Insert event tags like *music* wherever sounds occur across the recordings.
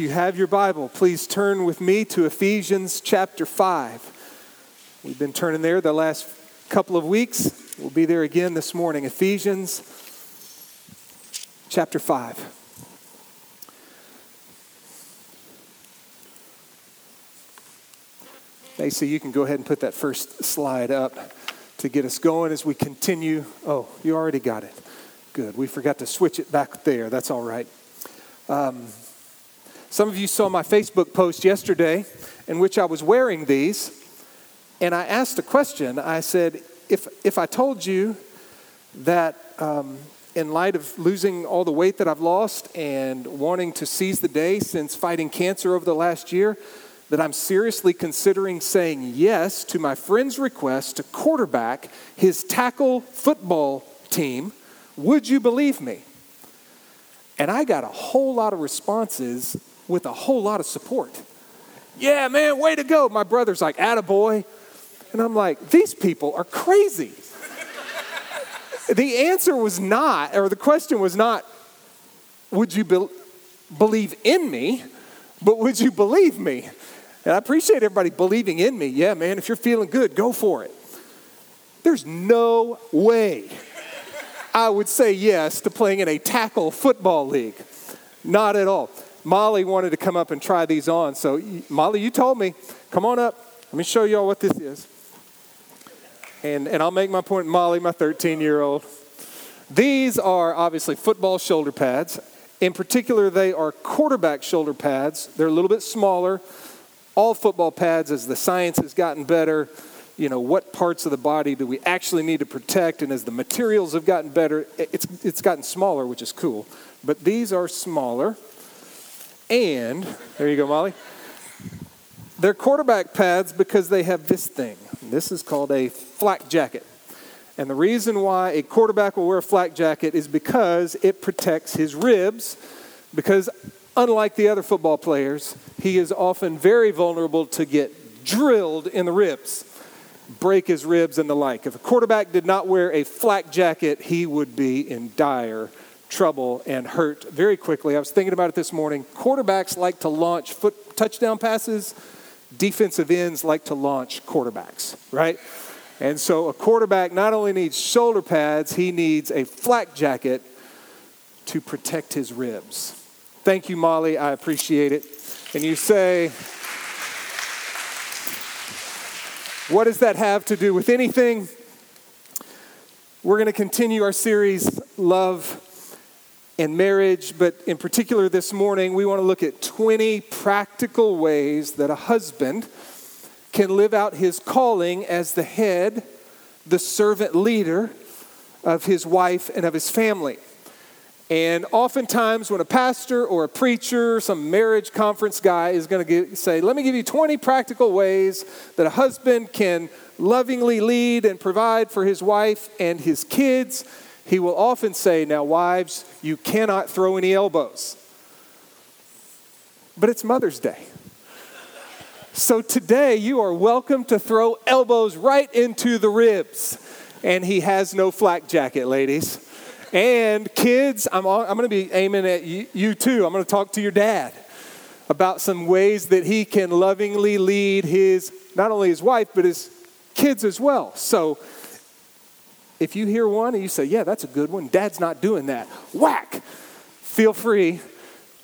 you have your Bible, please turn with me to Ephesians chapter 5. We've been turning there the last couple of weeks. We'll be there again this morning. Ephesians chapter 5. Macy, you can go ahead and put that first slide up to get us going as we continue. Oh, you already got it. Good. We forgot to switch it back there. That's all right. Um, some of you saw my Facebook post yesterday in which I was wearing these, and I asked a question. I said, if, if I told you that um, in light of losing all the weight that I've lost and wanting to seize the day since fighting cancer over the last year, that I'm seriously considering saying yes to my friend's request to quarterback his tackle football team, would you believe me? And I got a whole lot of responses with a whole lot of support. Yeah, man, way to go. My brother's like, attaboy. And I'm like, these people are crazy. the answer was not, or the question was not, would you be- believe in me, but would you believe me? And I appreciate everybody believing in me. Yeah, man, if you're feeling good, go for it. There's no way I would say yes to playing in a tackle football league. Not at all. Molly wanted to come up and try these on. So, Molly, you told me, come on up. Let me show y'all what this is. And, and I'll make my point, Molly, my 13 year old. These are obviously football shoulder pads. In particular, they are quarterback shoulder pads. They're a little bit smaller. All football pads, as the science has gotten better, you know, what parts of the body do we actually need to protect? And as the materials have gotten better, it's, it's gotten smaller, which is cool. But these are smaller. And, there you go, Molly. They're quarterback pads because they have this thing. This is called a flak jacket. And the reason why a quarterback will wear a flak jacket is because it protects his ribs. Because unlike the other football players, he is often very vulnerable to get drilled in the ribs, break his ribs and the like. If a quarterback did not wear a flak jacket, he would be in dire trouble and hurt very quickly. I was thinking about it this morning. Quarterbacks like to launch foot touchdown passes, defensive ends like to launch quarterbacks, right? And so a quarterback not only needs shoulder pads, he needs a flak jacket to protect his ribs. Thank you, Molly. I appreciate it. And you say, what does that have to do with anything? We're going to continue our series, Love and marriage, but in particular this morning, we want to look at 20 practical ways that a husband can live out his calling as the head, the servant leader of his wife and of his family. And oftentimes, when a pastor or a preacher, some marriage conference guy is going to say, Let me give you 20 practical ways that a husband can lovingly lead and provide for his wife and his kids he will often say, Now, wives, you cannot throw any elbows. But it's Mother's Day. So today, you are welcome to throw elbows right into the ribs. And he has no flak jacket, ladies. And kids, I'm, I'm going to be aiming at you, you too. I'm going to talk to your dad about some ways that he can lovingly lead his, not only his wife, but his kids as well. So, if you hear one and you say, yeah, that's a good one, dad's not doing that, whack, feel free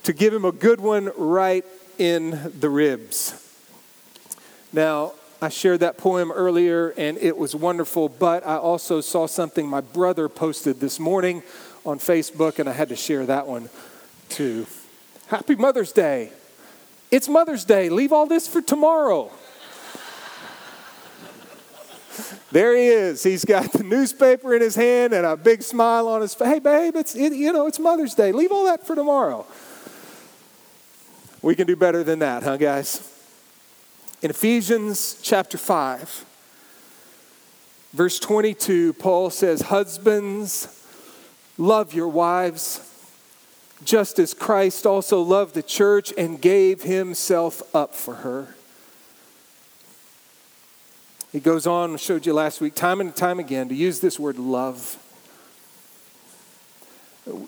to give him a good one right in the ribs. Now, I shared that poem earlier and it was wonderful, but I also saw something my brother posted this morning on Facebook and I had to share that one too. Happy Mother's Day. It's Mother's Day. Leave all this for tomorrow. There he is. He's got the newspaper in his hand and a big smile on his face. Hey, babe, it's, it, you know, it's Mother's Day. Leave all that for tomorrow. We can do better than that, huh, guys? In Ephesians chapter 5, verse 22, Paul says, Husbands, love your wives, just as Christ also loved the church and gave himself up for her he goes on, showed you last week, time and time again, to use this word love.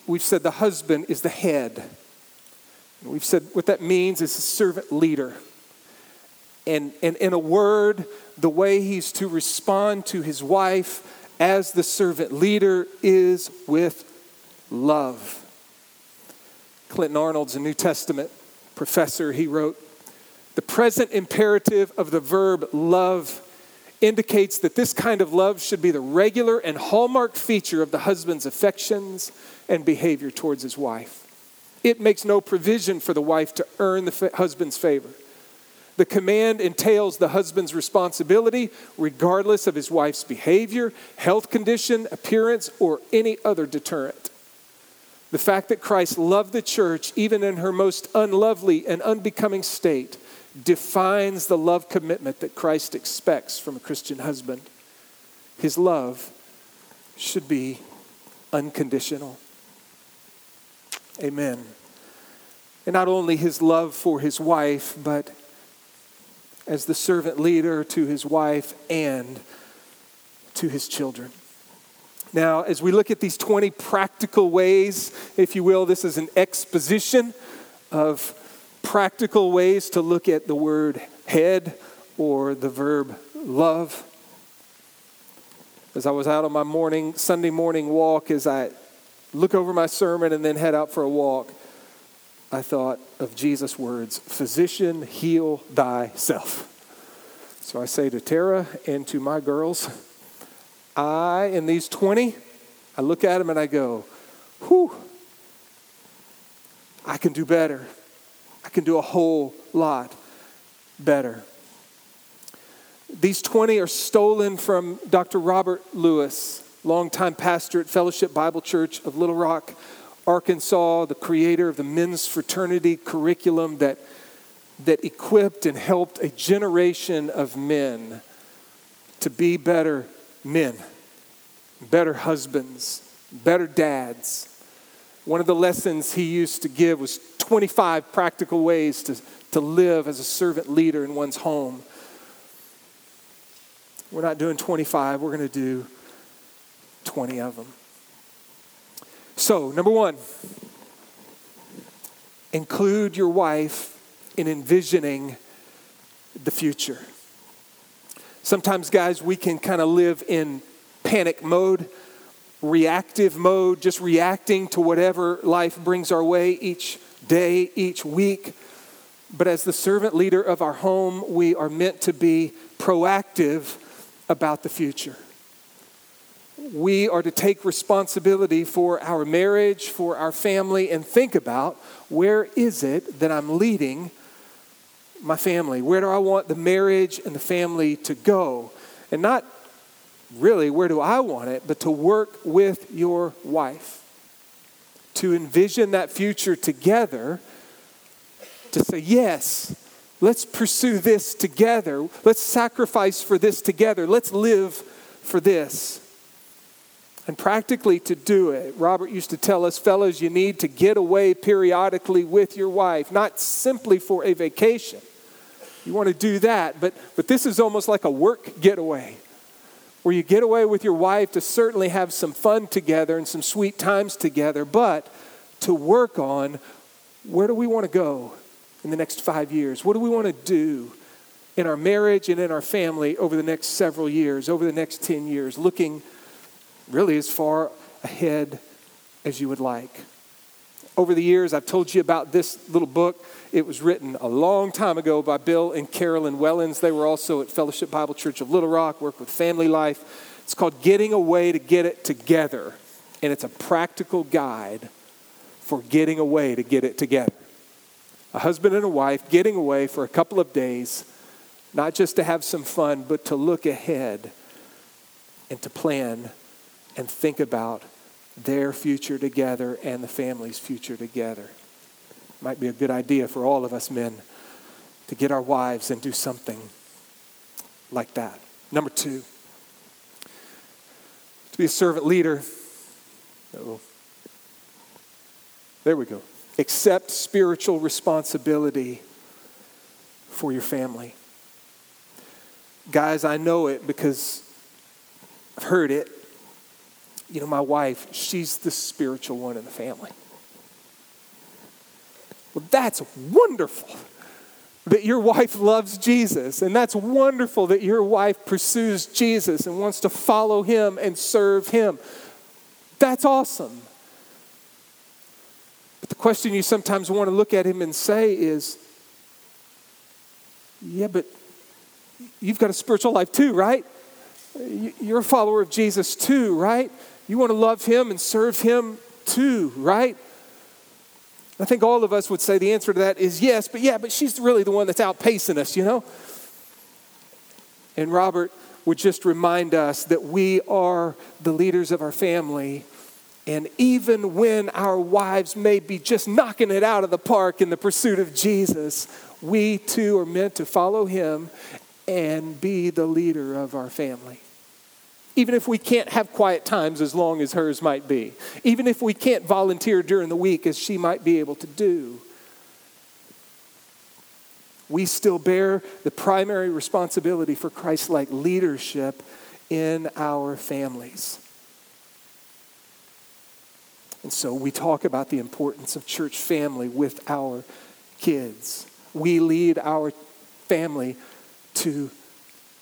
We've said the husband is the head. We've said what that means is a servant leader. And, and in a word, the way he's to respond to his wife as the servant leader is with love. Clinton Arnold's a New Testament professor. He wrote, The present imperative of the verb love indicates that this kind of love should be the regular and hallmark feature of the husband's affections and behavior towards his wife. It makes no provision for the wife to earn the husband's favor. The command entails the husband's responsibility, regardless of his wife's behavior, health condition, appearance, or any other deterrent. The fact that Christ loved the church, even in her most unlovely and unbecoming state, defines the love commitment that Christ expects from a Christian husband. His love should be unconditional. Amen. And not only his love for his wife, but as the servant leader to his wife and to his children. Now, as we look at these 20 practical ways, if you will, this is an exposition of practical ways to look at the word head or the verb love. As I was out on my morning, Sunday morning walk, as I look over my sermon and then head out for a walk, I thought of Jesus' words Physician, heal thyself. So I say to Tara and to my girls, I, in these 20, I look at them and I go, whew, I can do better. I can do a whole lot better. These 20 are stolen from Dr. Robert Lewis, longtime pastor at Fellowship Bible Church of Little Rock, Arkansas, the creator of the men's fraternity curriculum that, that equipped and helped a generation of men to be better men, better husbands, better dads. One of the lessons he used to give was 25 practical ways to, to live as a servant leader in one's home. We're not doing 25, we're going to do 20 of them. So, number one, include your wife in envisioning the future. Sometimes, guys, we can kind of live in panic mode, reactive mode, just reacting to whatever life brings our way each day, each week. But as the servant leader of our home, we are meant to be proactive about the future we are to take responsibility for our marriage, for our family, and think about where is it that I'm leading my family? Where do I want the marriage and the family to go? And not really where do I want it, but to work with your wife, to envision that future together, to say, yes, let's pursue this together. Let's sacrifice for this together. Let's live for this. And practically to do it, Robert used to tell us, fellows, you need to get away periodically with your wife, not simply for a vacation. You want to do that, but, but this is almost like a work getaway where you get away with your wife to certainly have some fun together and some sweet times together, but to work on where do we want to go in the next five years? What do we want to do in our marriage and in our family over the next several years, over the next 10 years, looking really as far ahead as you would like. Over the years, I've told you about this little book. It was written a long time ago by Bill and Carolyn Wellons. They were also at Fellowship Bible Church of Little Rock, work with family life. It's called Getting Away to Get It Together, and it's a practical guide for getting away to get it together. A husband and a wife getting away for a couple of days, not just to have some fun, but to look ahead and to plan and think about their future together and the family's future together. Might be a good idea for all of us men to get our wives and do something like that. Number two, to be a servant leader. oh There we go. Accept spiritual responsibility for your family. Guys, I know it because I've heard it you know, my wife, she's the spiritual one in the family. Well, that's wonderful that your wife loves Jesus, and that's wonderful that your wife pursues Jesus and wants to follow him and serve him. That's awesome. But the question you sometimes want to look at him and say is, yeah, but you've got a spiritual life too, right? You're a follower of Jesus too, right? You want to love him and serve him too, right? I think all of us would say the answer to that is yes, but yeah, but she's really the one that's outpacing us, you know? And Robert would just remind us that we are the leaders of our family. And even when our wives may be just knocking it out of the park in the pursuit of Jesus, we too are meant to follow him and be the leader of our family even if we can't have quiet times as long as hers might be, even if we can't volunteer during the week as she might be able to do. We still bear the primary responsibility for Christ like leadership in our families. And so we talk about the importance of church family with our kids. We lead our family to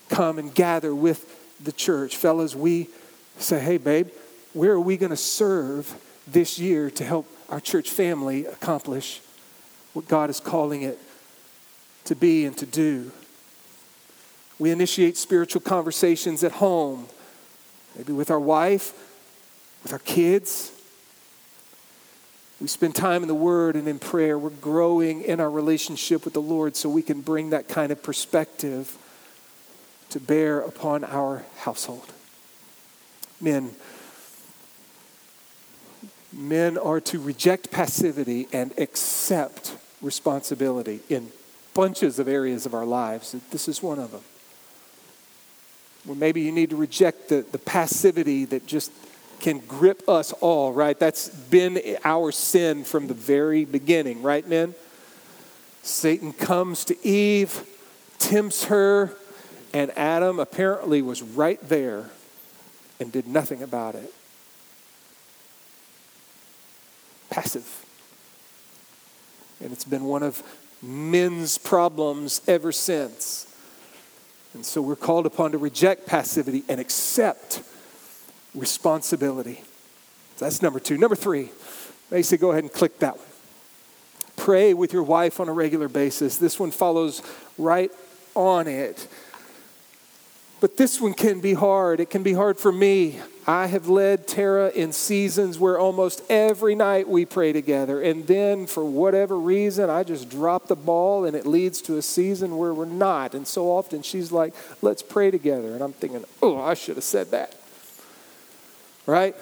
come and gather with the church. Fellas, we say, hey, babe, where are we going to serve this year to help our church family accomplish what God is calling it to be and to do? We initiate spiritual conversations at home, maybe with our wife, with our kids. We spend time in the Word and in prayer. We're growing in our relationship with the Lord so we can bring that kind of perspective to bear upon our household. Men, men are to reject passivity and accept responsibility in bunches of areas of our lives. This is one of them. Well, maybe you need to reject the, the passivity that just can grip us all, right? That's been our sin from the very beginning, right, men? Satan comes to Eve, tempts her, and Adam apparently was right there and did nothing about it. Passive. And it's been one of men's problems ever since. And so we're called upon to reject passivity and accept responsibility. So that's number two. Number three, Macy, go ahead and click that one. Pray with your wife on a regular basis. This one follows right on it. But this one can be hard. It can be hard for me. I have led Tara in seasons where almost every night we pray together. And then, for whatever reason, I just drop the ball and it leads to a season where we're not. And so often she's like, let's pray together. And I'm thinking, oh, I should have said that. Right?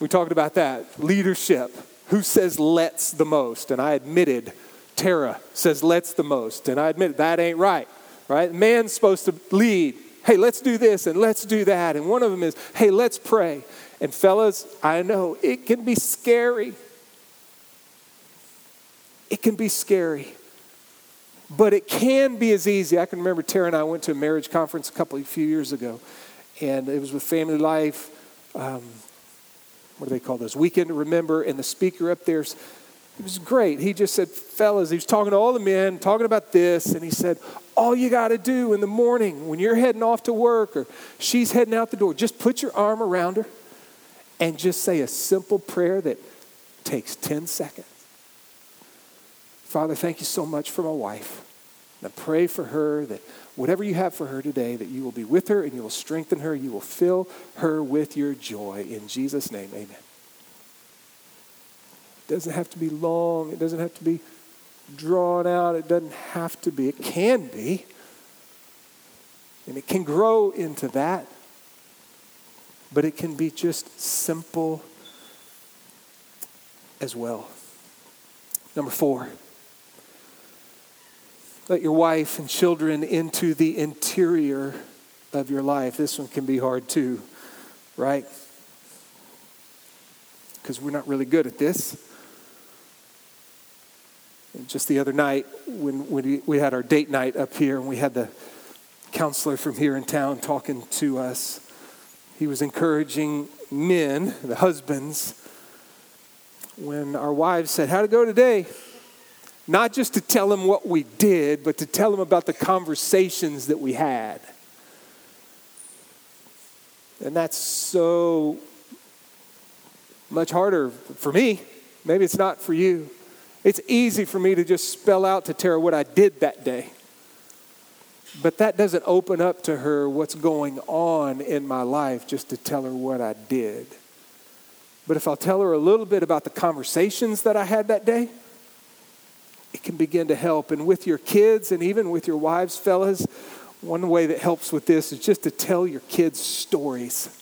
We talked about that. Leadership. Who says let's the most? And I admitted, Tara says let's the most. And I admit that ain't right. Right? Man's supposed to lead hey, let's do this and let's do that. And one of them is, hey, let's pray. And fellas, I know it can be scary. It can be scary. But it can be as easy. I can remember Tara and I went to a marriage conference a couple of few years ago, and it was with Family Life. Um, what do they call those? Weekend to Remember. And the speaker up there it was great. He just said, fellas, he was talking to all the men, talking about this, and he said, all you got to do in the morning when you're heading off to work or she's heading out the door, just put your arm around her and just say a simple prayer that takes 10 seconds. Father, thank you so much for my wife. And I pray for her that whatever you have for her today, that you will be with her and you will strengthen her. You will fill her with your joy. In Jesus' name, amen. It doesn't have to be long. It doesn't have to be drawn out. It doesn't have to be. It can be. And it can grow into that. But it can be just simple as well. Number four, let your wife and children into the interior of your life. This one can be hard too, right? Because we're not really good at this just the other night when, when we had our date night up here and we had the counselor from here in town talking to us, he was encouraging men, the husbands, when our wives said, How'd it go today? not just to tell them what we did, but to tell them about the conversations that we had. And that's so much harder for me. Maybe it's not for you. It's easy for me to just spell out to Tara what I did that day. But that doesn't open up to her what's going on in my life just to tell her what I did. But if I'll tell her a little bit about the conversations that I had that day, it can begin to help. And with your kids and even with your wives, fellas, one way that helps with this is just to tell your kids stories.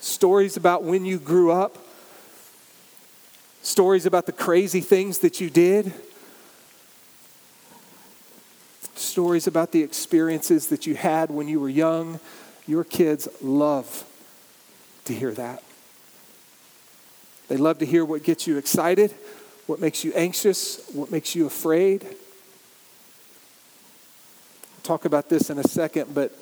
Stories about when you grew up, stories about the crazy things that you did, stories about the experiences that you had when you were young. Your kids love to hear that. They love to hear what gets you excited, what makes you anxious, what makes you afraid. I'll talk about this in a second, but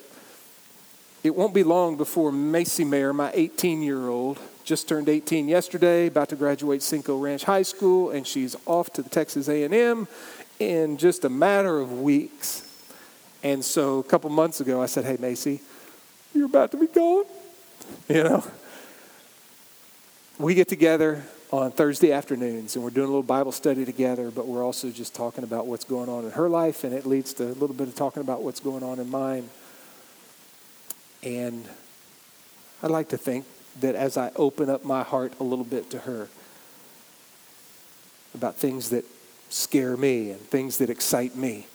it won't be long before Macy Mayer, my 18 year old, just turned 18 yesterday, about to graduate Cinco Ranch High School, and she's off to the Texas A&M in just a matter of weeks. And so a couple months ago, I said, Hey, Macy, you're about to be gone. *laughs* You know? We get together on Thursday afternoons and we're doing a little Bible study together, but we're also just talking about what's going on in her life, and it leads to a little bit of talking about what's going on in mine. And I'd like to think that as I open up my heart a little bit to her about things that scare me and things that excite me,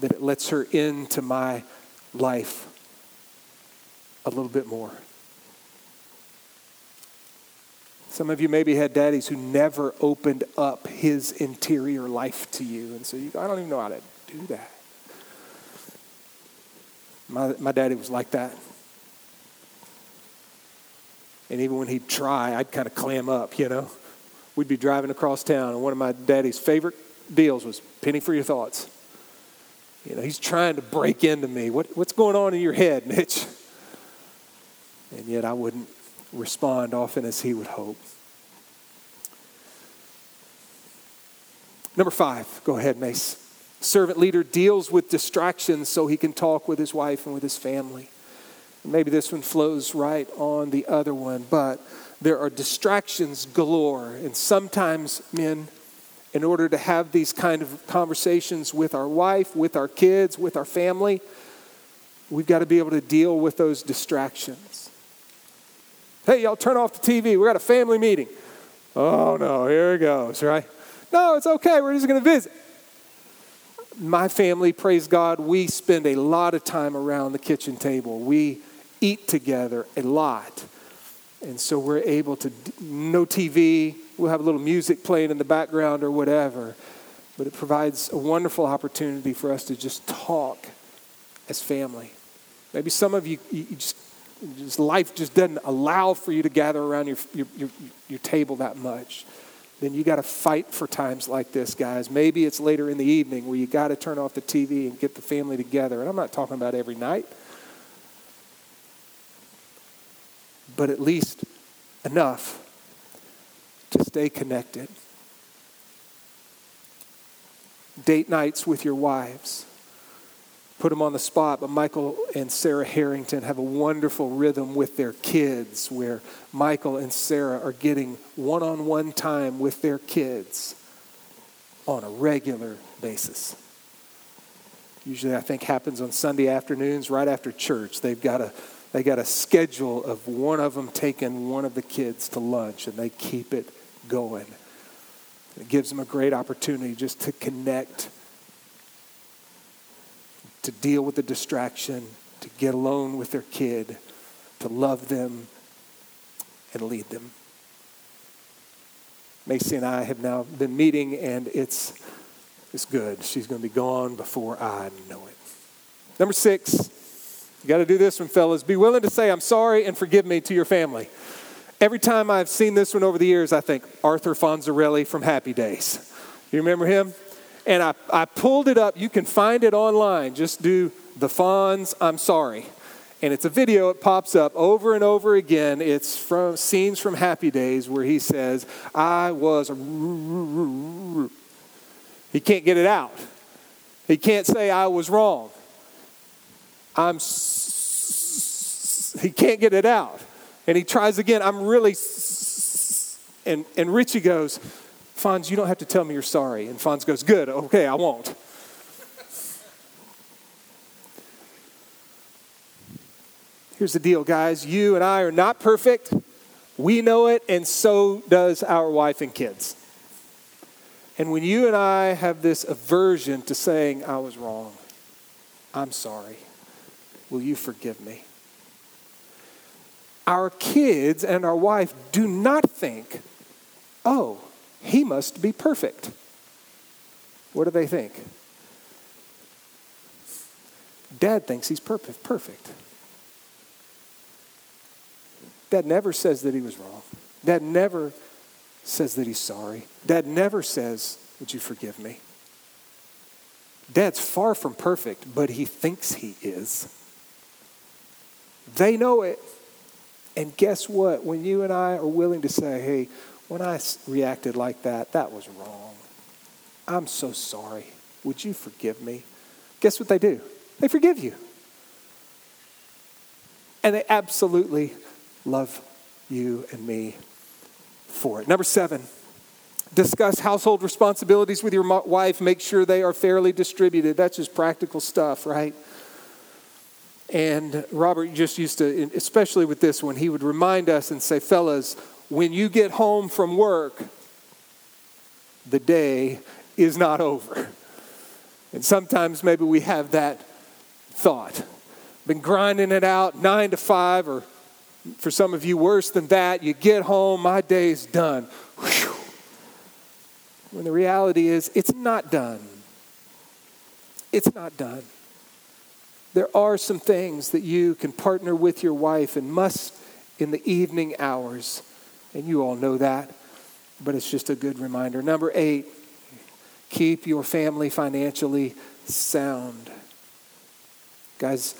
that it lets her into my life a little bit more. Some of you maybe had daddies who never opened up his interior life to you. And so you go, I don't even know how to do that. My, my daddy was like that. And even when he'd try, I'd kind of clam up, you know we'd be driving across town, and one of my daddy's favorite deals was penny for your thoughts. You know, he's trying to break into me. What, what's going on in your head, Mitch? And yet I wouldn't respond often as he would hope. Number five, go ahead, Mace. Servant leader deals with distractions so he can talk with his wife and with his family. Maybe this one flows right on the other one, but there are distractions galore. And sometimes, men, in order to have these kind of conversations with our wife, with our kids, with our family, we've got to be able to deal with those distractions. Hey, y'all, turn off the TV. We got a family meeting. Oh, no, here it goes, right? No, it's okay. We're just going to visit. My family, praise God, we spend a lot of time around the kitchen table. We eat together a lot. And so we're able to, no TV, we'll have a little music playing in the background or whatever. But it provides a wonderful opportunity for us to just talk as family. Maybe some of you, you just, just life just doesn't allow for you to gather around your, your, your, your table that much. Then you got to fight for times like this, guys. Maybe it's later in the evening where you got to turn off the TV and get the family together. And I'm not talking about every night. But at least enough to stay connected. Date nights with your wives. Put them on the spot, but Michael and Sarah Harrington have a wonderful rhythm with their kids where Michael and Sarah are getting one on one time with their kids on a regular basis. Usually, I think, happens on Sunday afternoons right after church. They've got a they got a schedule of one of them taking one of the kids to lunch, and they keep it going. It gives them a great opportunity just to connect, to deal with the distraction, to get alone with their kid, to love them, and lead them. Macy and I have now been meeting, and it's, it's good. She's going to be gone before I know it. Number six, you got to do this one, fellas. Be willing to say, I'm sorry and forgive me to your family. Every time I've seen this one over the years, I think Arthur Fonzarelli from Happy Days. You remember him? And I, I pulled it up. You can find it online. Just do the Fonz, I'm sorry. And it's a video, it pops up over and over again. It's from scenes from Happy Days where he says, I was. He can't get it out. He can't say, I was wrong. I'm. He can't get it out. And he tries again, I'm really. And, and Richie goes, Fonz, you don't have to tell me you're sorry. And Fonz goes, Good, okay, I won't. Here's the deal, guys. You and I are not perfect. We know it, and so does our wife and kids. And when you and I have this aversion to saying, I was wrong, I'm sorry, will you forgive me? Our kids and our wife do not think, oh, he must be perfect. What do they think? Dad thinks he's perfect. Dad never says that he was wrong. Dad never says that he's sorry. Dad never says, Would you forgive me? Dad's far from perfect, but he thinks he is. They know it. And guess what? When you and I are willing to say, Hey, when I reacted like that, that was wrong. I'm so sorry. Would you forgive me? Guess what they do? They forgive you. And they absolutely love you and me for it. Number seven, discuss household responsibilities with your wife. Make sure they are fairly distributed. That's just practical stuff, right? And Robert just used to, especially with this one, he would remind us and say, fellas, when you get home from work, the day is not over. And sometimes maybe we have that thought. Been grinding it out nine to five or for some of you, worse than that. You get home, my day's done. Whew. When the reality is, it's not done. It's not done. There are some things that you can partner with your wife and must in the evening hours. And you all know that, but it's just a good reminder. Number eight, keep your family financially sound. Guys,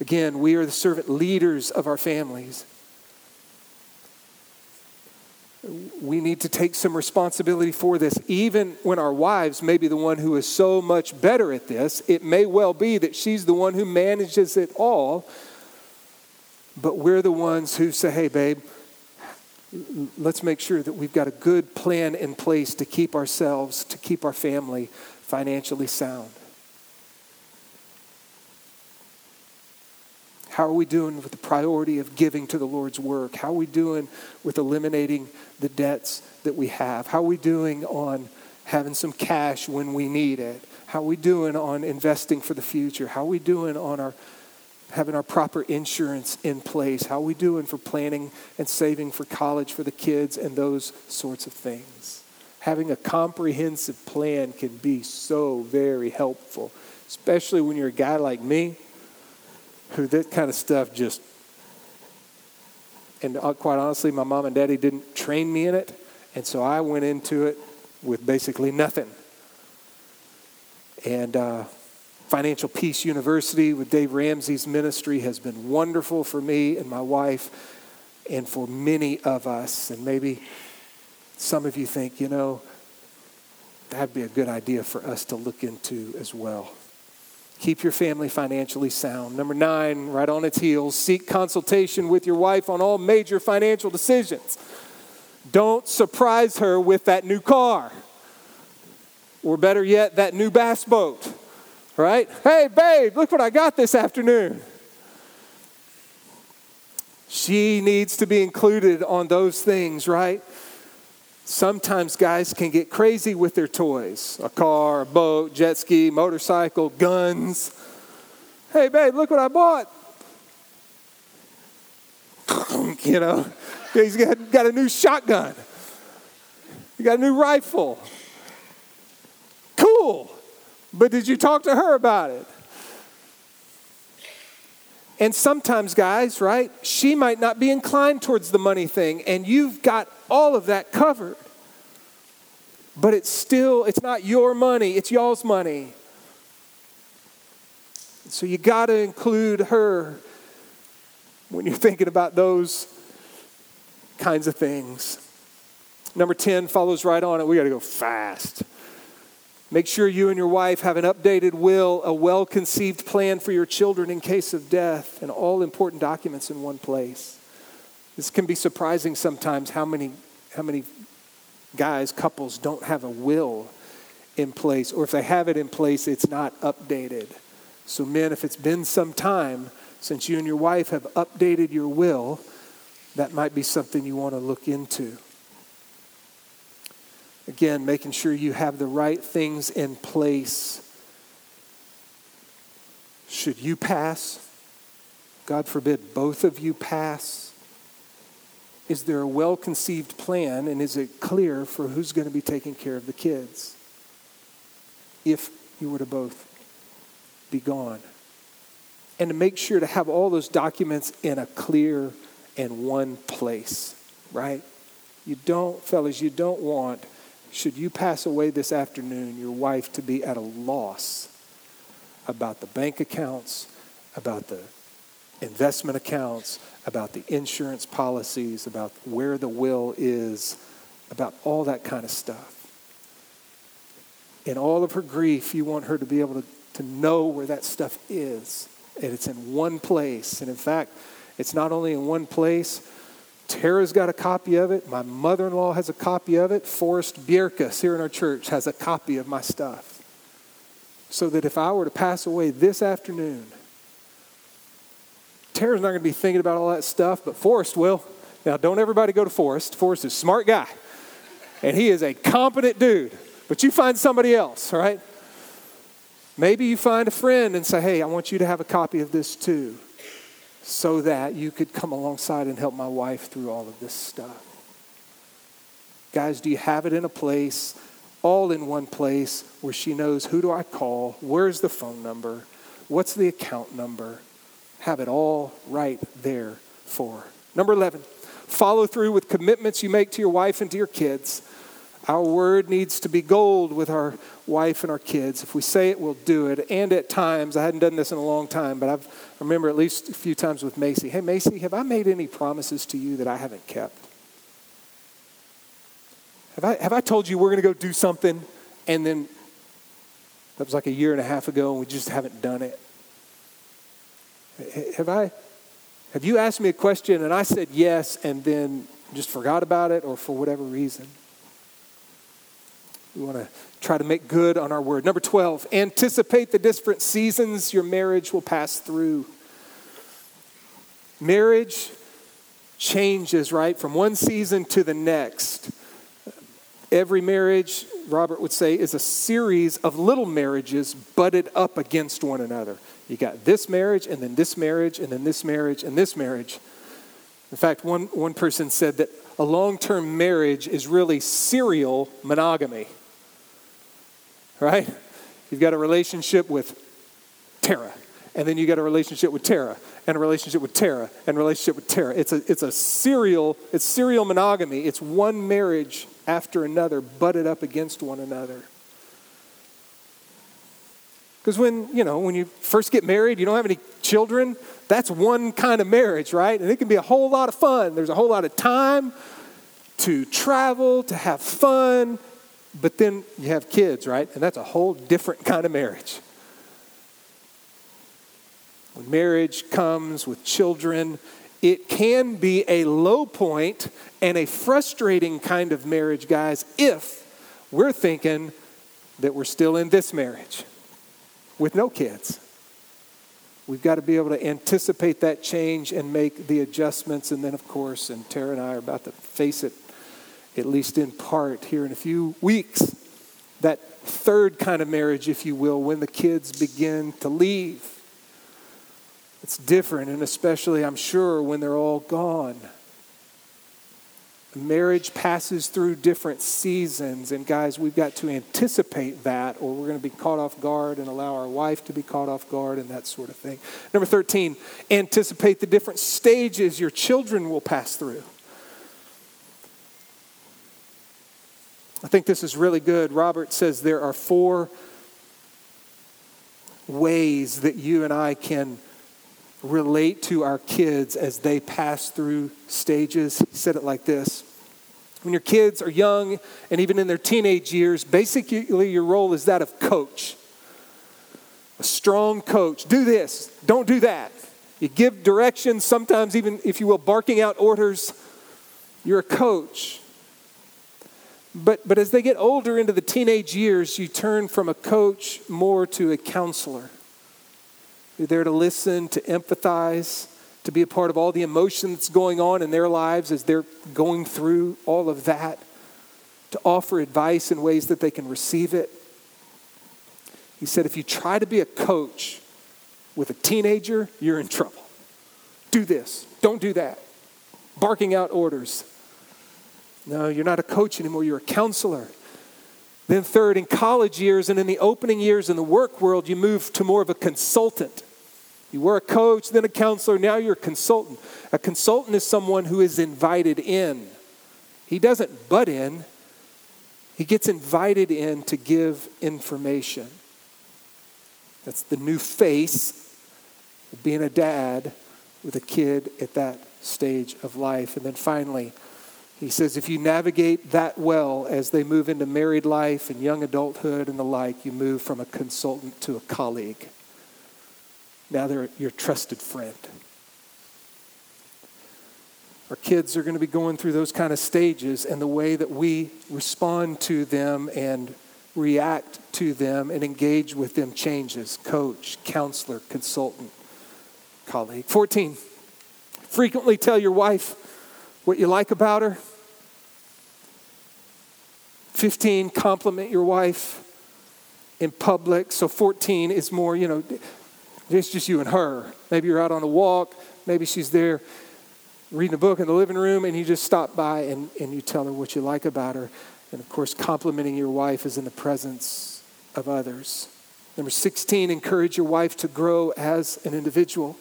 Again, we are the servant leaders of our families. We need to take some responsibility for this. Even when our wives may be the one who is so much better at this, it may well be that she's the one who manages it all. But we're the ones who say, hey, babe, let's make sure that we've got a good plan in place to keep ourselves, to keep our family financially sound. How are we doing with the priority of giving to the Lord's work? How are we doing with eliminating the debts that we have? How are we doing on having some cash when we need it? How are we doing on investing for the future? How are we doing on our having our proper insurance in place? How are we doing for planning and saving for college for the kids and those sorts of things? Having a comprehensive plan can be so very helpful, especially when you're a guy like me who that kind of stuff just, and uh, quite honestly, my mom and daddy didn't train me in it. And so I went into it with basically nothing. And uh, Financial Peace University with Dave Ramsey's ministry has been wonderful for me and my wife and for many of us. And maybe some of you think, you know, that'd be a good idea for us to look into as well. Keep your family financially sound. Number nine, right on its heels, seek consultation with your wife on all major financial decisions. Don't surprise her with that new car, or better yet, that new bass boat, right? Hey, babe, look what I got this afternoon. She needs to be included on those things, right? Sometimes guys can get crazy with their toys a car, a boat, jet ski, motorcycle, guns. Hey, babe, look what I bought. *laughs* you know, he's got, got a new shotgun, he got a new rifle. Cool. But did you talk to her about it? And sometimes, guys, right, she might not be inclined towards the money thing, and you've got all of that covered. But it's still, it's not your money, it's y'all's money. So you got to include her when you're thinking about those kinds of things. Number 10 follows right on it. We got to go fast. Make sure you and your wife have an updated will, a well conceived plan for your children in case of death, and all important documents in one place. This can be surprising sometimes how many, how many guys, couples don't have a will in place, or if they have it in place, it's not updated. So, men, if it's been some time since you and your wife have updated your will, that might be something you want to look into. Again, making sure you have the right things in place. Should you pass, God forbid both of you pass, is there a well conceived plan and is it clear for who's going to be taking care of the kids if you were to both be gone? And to make sure to have all those documents in a clear and one place, right? You don't, fellas, you don't want should you pass away this afternoon, your wife to be at a loss about the bank accounts, about the investment accounts, about the insurance policies, about where the will is, about all that kind of stuff. In all of her grief, you want her to be able to, to know where that stuff is. And it's in one place. And in fact, it's not only in one place, Tara's got a copy of it. My mother in law has a copy of it. Forrest Bierkus here in our church has a copy of my stuff. So that if I were to pass away this afternoon, Tara's not going to be thinking about all that stuff, but Forrest will. Now, don't everybody go to Forrest. Forrest is a smart guy, and he is a competent dude. But you find somebody else, right? Maybe you find a friend and say, hey, I want you to have a copy of this too so that you could come alongside and help my wife through all of this stuff. Guys, do you have it in a place, all in one place, where she knows who do I call? Where's the phone number? What's the account number? Have it all right there for. Number 11, follow through with commitments you make to your wife and to your kids. Our word needs to be gold with our wife and our kids. If we say it, we'll do it. And at times, I hadn't done this in a long time, but I've, remember at least a few times with Macy. Hey, Macy, have I made any promises to you that I haven't kept? Have I, have I told you we're going to go do something and then that was like a year and a half ago and we just haven't done it? Have I? Have you asked me a question and I said yes and then just forgot about it or for whatever reason? We want to try to make good on our word. Number 12, anticipate the different seasons your marriage will pass through. Marriage changes, right, from one season to the next. Every marriage, Robert would say, is a series of little marriages butted up against one another. You got this marriage, and then this marriage, and then this marriage, and this marriage. In fact, one, one person said that a long term marriage is really serial monogamy right? You've got a relationship with Tara, and then you got a relationship with Tara, and a relationship with Tara, and a relationship with Tara. It's a, it's a serial, it's serial monogamy. It's one marriage after another, butted up against one another. Because when, you know, when you first get married, you don't have any children, that's one kind of marriage, right? And it can be a whole lot of fun. There's a whole lot of time to travel, to have fun, but then you have kids, right? And that's a whole different kind of marriage. When marriage comes with children, it can be a low point and a frustrating kind of marriage, guys, if we're thinking that we're still in this marriage with no kids. We've got to be able to anticipate that change and make the adjustments. And then, of course, and Tara and I are about to face it at least in part, here in a few weeks. That third kind of marriage, if you will, when the kids begin to leave. It's different, and especially, I'm sure, when they're all gone. Marriage passes through different seasons, and guys, we've got to anticipate that, or we're going to be caught off guard and allow our wife to be caught off guard and that sort of thing. Number 13, anticipate the different stages your children will pass through. I think this is really good. Robert says there are four ways that you and I can relate to our kids as they pass through stages. He said it like this When your kids are young and even in their teenage years, basically your role is that of coach. A strong coach. Do this, don't do that. You give directions, sometimes even, if you will, barking out orders. You're a coach. But, but as they get older into the teenage years, you turn from a coach more to a counselor. You're there to listen, to empathize, to be a part of all the emotion that's going on in their lives as they're going through all of that, to offer advice in ways that they can receive it. He said, if you try to be a coach with a teenager, you're in trouble. Do this, don't do that. Barking out orders. No, you're not a coach anymore, you're a counselor. Then, third, in college years and in the opening years in the work world, you move to more of a consultant. You were a coach, then a counselor, now you're a consultant. A consultant is someone who is invited in. He doesn't butt in, he gets invited in to give information. That's the new face of being a dad with a kid at that stage of life. And then finally, he says, if you navigate that well as they move into married life and young adulthood and the like, you move from a consultant to a colleague. Now they're your trusted friend. Our kids are going to be going through those kind of stages, and the way that we respond to them and react to them and engage with them changes coach, counselor, consultant, colleague. 14, frequently tell your wife what you like about her. 15, compliment your wife in public. So 14 is more, you know, it's just you and her. Maybe you're out on a walk, maybe she's there reading a book in the living room, and you just stop by and, and you tell her what you like about her. And of course, complimenting your wife is in the presence of others. Number 16, encourage your wife to grow as an individual.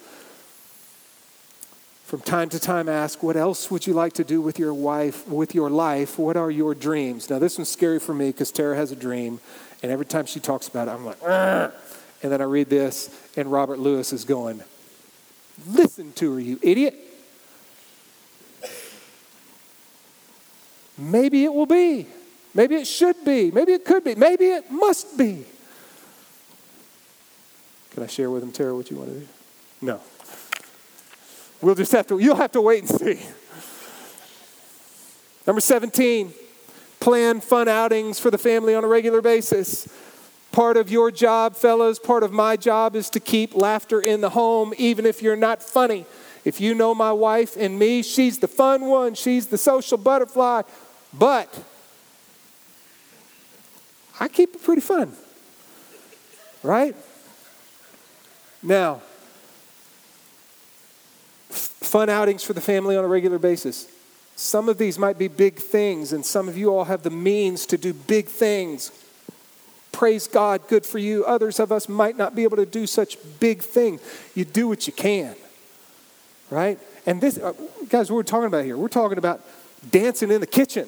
From time to time, ask, What else would you like to do with your wife, with your life? What are your dreams? Now, this one's scary for me because Tara has a dream, and every time she talks about it, I'm like, and then I read this, and Robert Lewis is going, Listen to her, you idiot. Maybe it will be. Maybe it should be. Maybe it could be. Maybe it must be. Can I share with him, Tara, what you want to do? No. We'll just have to, you'll have to wait and see. Number 17, plan fun outings for the family on a regular basis. Part of your job, fellas, part of my job is to keep laughter in the home, even if you're not funny. If you know my wife and me, she's the fun one, she's the social butterfly, but I keep it pretty fun. Right? Now, fun outings for the family on a regular basis. Some of these might be big things, and some of you all have the means to do big things. Praise God, good for you. Others of us might not be able to do such big things. You do what you can, right? And this, uh, guys, what we're talking about here, we're talking about dancing in the kitchen.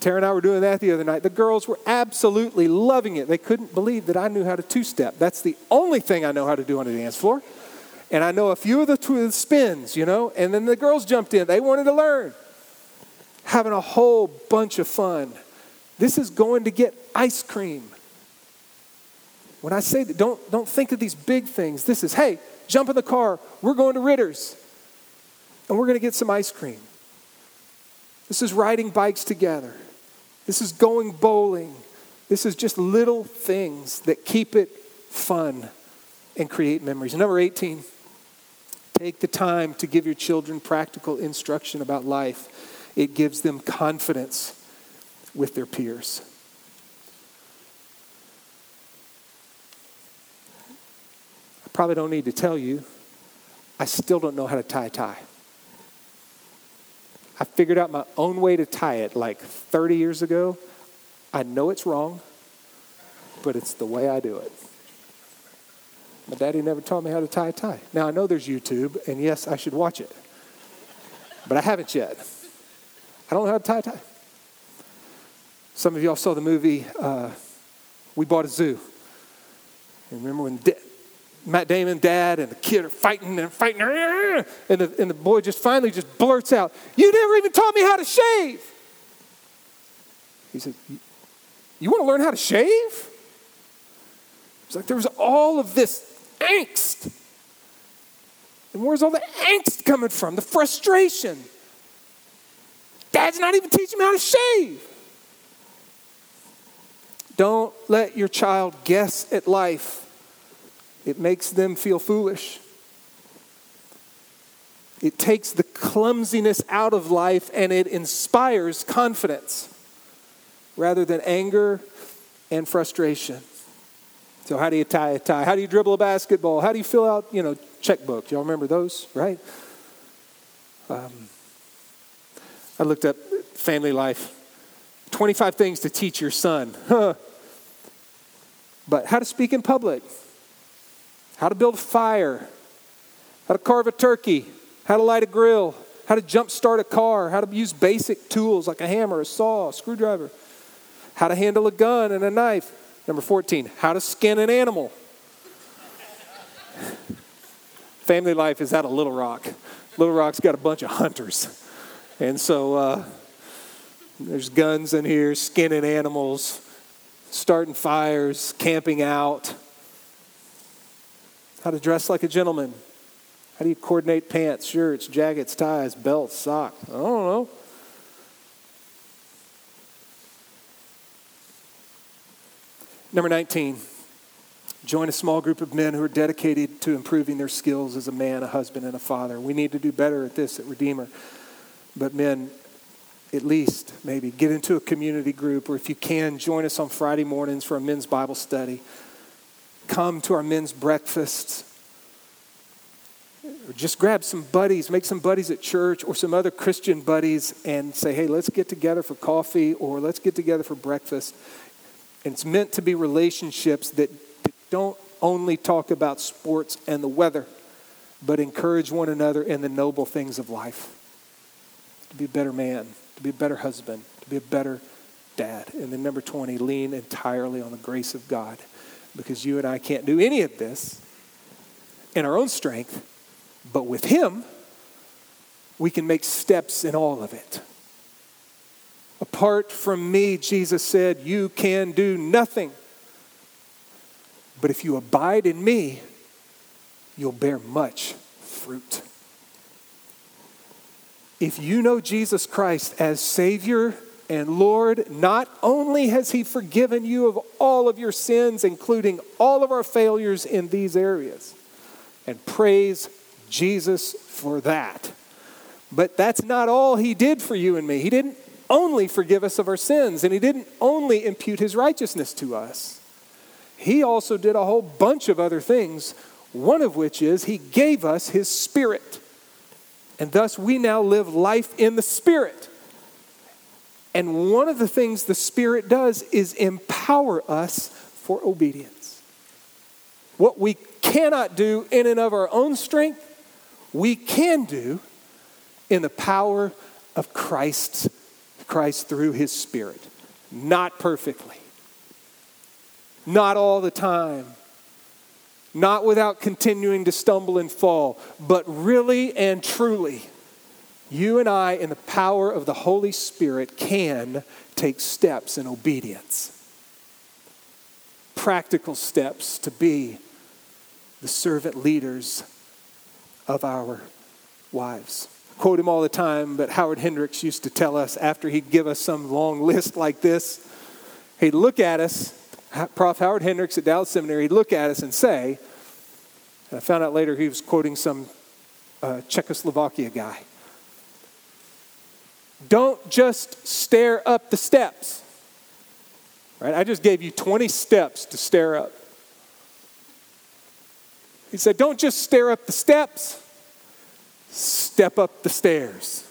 Tara and I were doing that the other night. The girls were absolutely loving it. They couldn't believe that I knew how to two step. That's the only thing I know how to do on a dance floor and I know a few of the spins, you know, and then the girls jumped in. They wanted to learn. Having a whole bunch of fun. This is going to get ice cream. When I say that, don't, don't think of these big things. This is, hey, jump in the car. We're going to Ritter's, and we're going to get some ice cream. This is riding bikes together. This is going bowling. This is just little things that keep it fun and create memories. Number 18. Take the time to give your children practical instruction about life. It gives them confidence with their peers. I probably don't need to tell you, I still don't know how to tie a tie. I figured out my own way to tie it like 30 years ago. I know it's wrong, but it's the way I do it. My daddy never taught me how to tie a tie. Now, I know there's YouTube, and yes, I should watch it, but I haven't yet. I don't know how to tie a tie. Some of y'all saw the movie uh, We Bought a Zoo. And remember when Matt Damon, dad, and the kid are fighting and fighting. And the, and the boy just finally just blurts out, You never even taught me how to shave. He said, You want to learn how to shave? It's like there was all of this angst. And where's all the angst coming from? The frustration. Dad's not even teaching me how to shave. Don't let your child guess at life. It makes them feel foolish. It takes the clumsiness out of life and it inspires confidence rather than anger and frustration. So, how do you tie a tie? How do you dribble a basketball? How do you fill out, you know, checkbooks? Y'all remember those, right? Um, I looked up family life 25 things to teach your son. but how to speak in public, how to build a fire, how to carve a turkey, how to light a grill, how to jump start a car, how to use basic tools like a hammer, a saw, a screwdriver, how to handle a gun and a knife. Number 14, how to skin an animal. Family life is out of Little Rock. Little Rock's got a bunch of hunters. And so uh, there's guns in here, skinning animals, starting fires, camping out. How to dress like a gentleman. How do you coordinate pants, shirts, jackets, ties, belts, socks? I don't know. Number 19, join a small group of men who are dedicated to improving their skills as a man, a husband, and a father. We need to do better at this at Redeemer. But men, at least maybe get into a community group, or if you can, join us on Friday mornings for a men's Bible study. Come to our men's breakfasts. Or just grab some buddies, make some buddies at church or some other Christian buddies and say, hey, let's get together for coffee or let's get together for breakfast it's meant to be relationships that, that don't only talk about sports and the weather, but encourage one another in the noble things of life. To be a better man, to be a better husband, to be a better dad. And then number 20, lean entirely on the grace of God. Because you and I can't do any of this in our own strength, but with Him, we can make steps in all of it. Apart from me, Jesus said, you can do nothing. But if you abide in me, you'll bear much fruit. If you know Jesus Christ as Savior and Lord, not only has He forgiven you of all of your sins, including all of our failures in these areas, and praise Jesus for that. But that's not all He did for you and me. He didn't only forgive us of our sins, and He didn't only impute His righteousness to us. He also did a whole bunch of other things, one of which is He gave us His Spirit. And thus we now live life in the Spirit. And one of the things the Spirit does is empower us for obedience. What we cannot do in and of our own strength, we can do in the power of Christ's Christ through his Spirit. Not perfectly, not all the time, not without continuing to stumble and fall, but really and truly, you and I, in the power of the Holy Spirit, can take steps in obedience. Practical steps to be the servant leaders of our wives quote him all the time, but Howard Hendricks used to tell us after he'd give us some long list like this, he'd look at us, Prof. Howard Hendricks at Dallas Seminary, he'd look at us and say, and I found out later he was quoting some uh, Czechoslovakia guy. Don't just stare up the steps. Right? I just gave you 20 steps to stare up. He said, Don't just stare up the steps step up the stairs.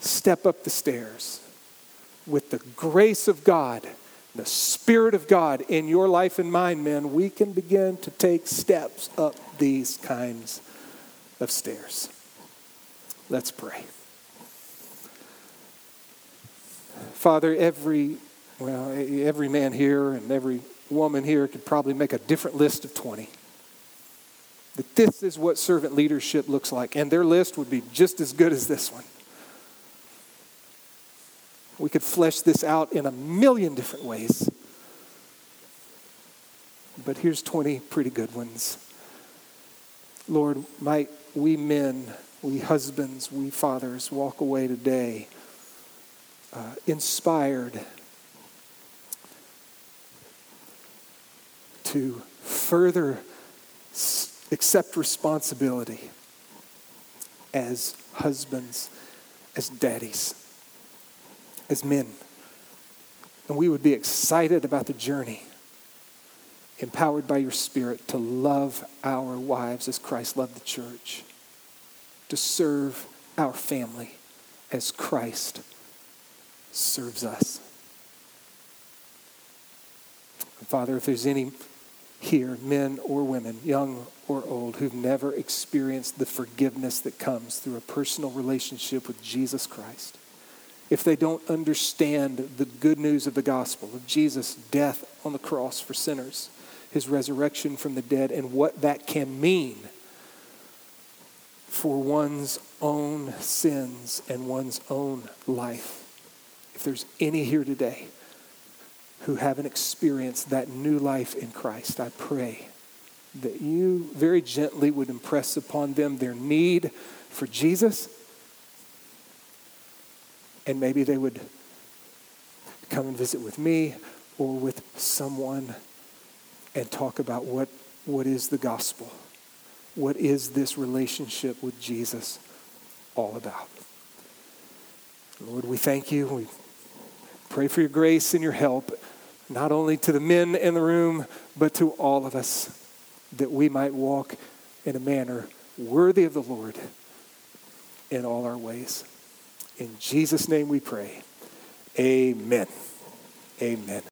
Step up the stairs. With the grace of God, the Spirit of God in your life and mine, men, we can begin to take steps up these kinds of stairs. Let's pray. Father, every well, every man here and every woman here could probably make a different list of 20. That this is what servant leadership looks like, and their list would be just as good as this one. We could flesh this out in a million different ways. But here's 20 pretty good ones. Lord, might we men, we husbands, we fathers walk away today uh, inspired to further accept responsibility as husbands, as daddies, as men. And we would be excited about the journey, empowered by your Spirit to love our wives as Christ loved the church, to serve our family as Christ serves us. Father, if there's any here, men or women, young or old, who've never experienced the forgiveness that comes through a personal relationship with Jesus Christ, if they don't understand the good news of the gospel, of Jesus' death on the cross for sinners, his resurrection from the dead, and what that can mean for one's own sins and one's own life. If there's any here today who haven't experienced that new life in Christ, I pray that you very gently would impress upon them their need for Jesus. And maybe they would come and visit with me or with someone and talk about what, what is the gospel. What is this relationship with Jesus all about? Lord, we thank you. We pray for your grace and your help not only to the men in the room, but to all of us, that we might walk in a manner worthy of the Lord in all our ways. In Jesus' name we pray. Amen. Amen.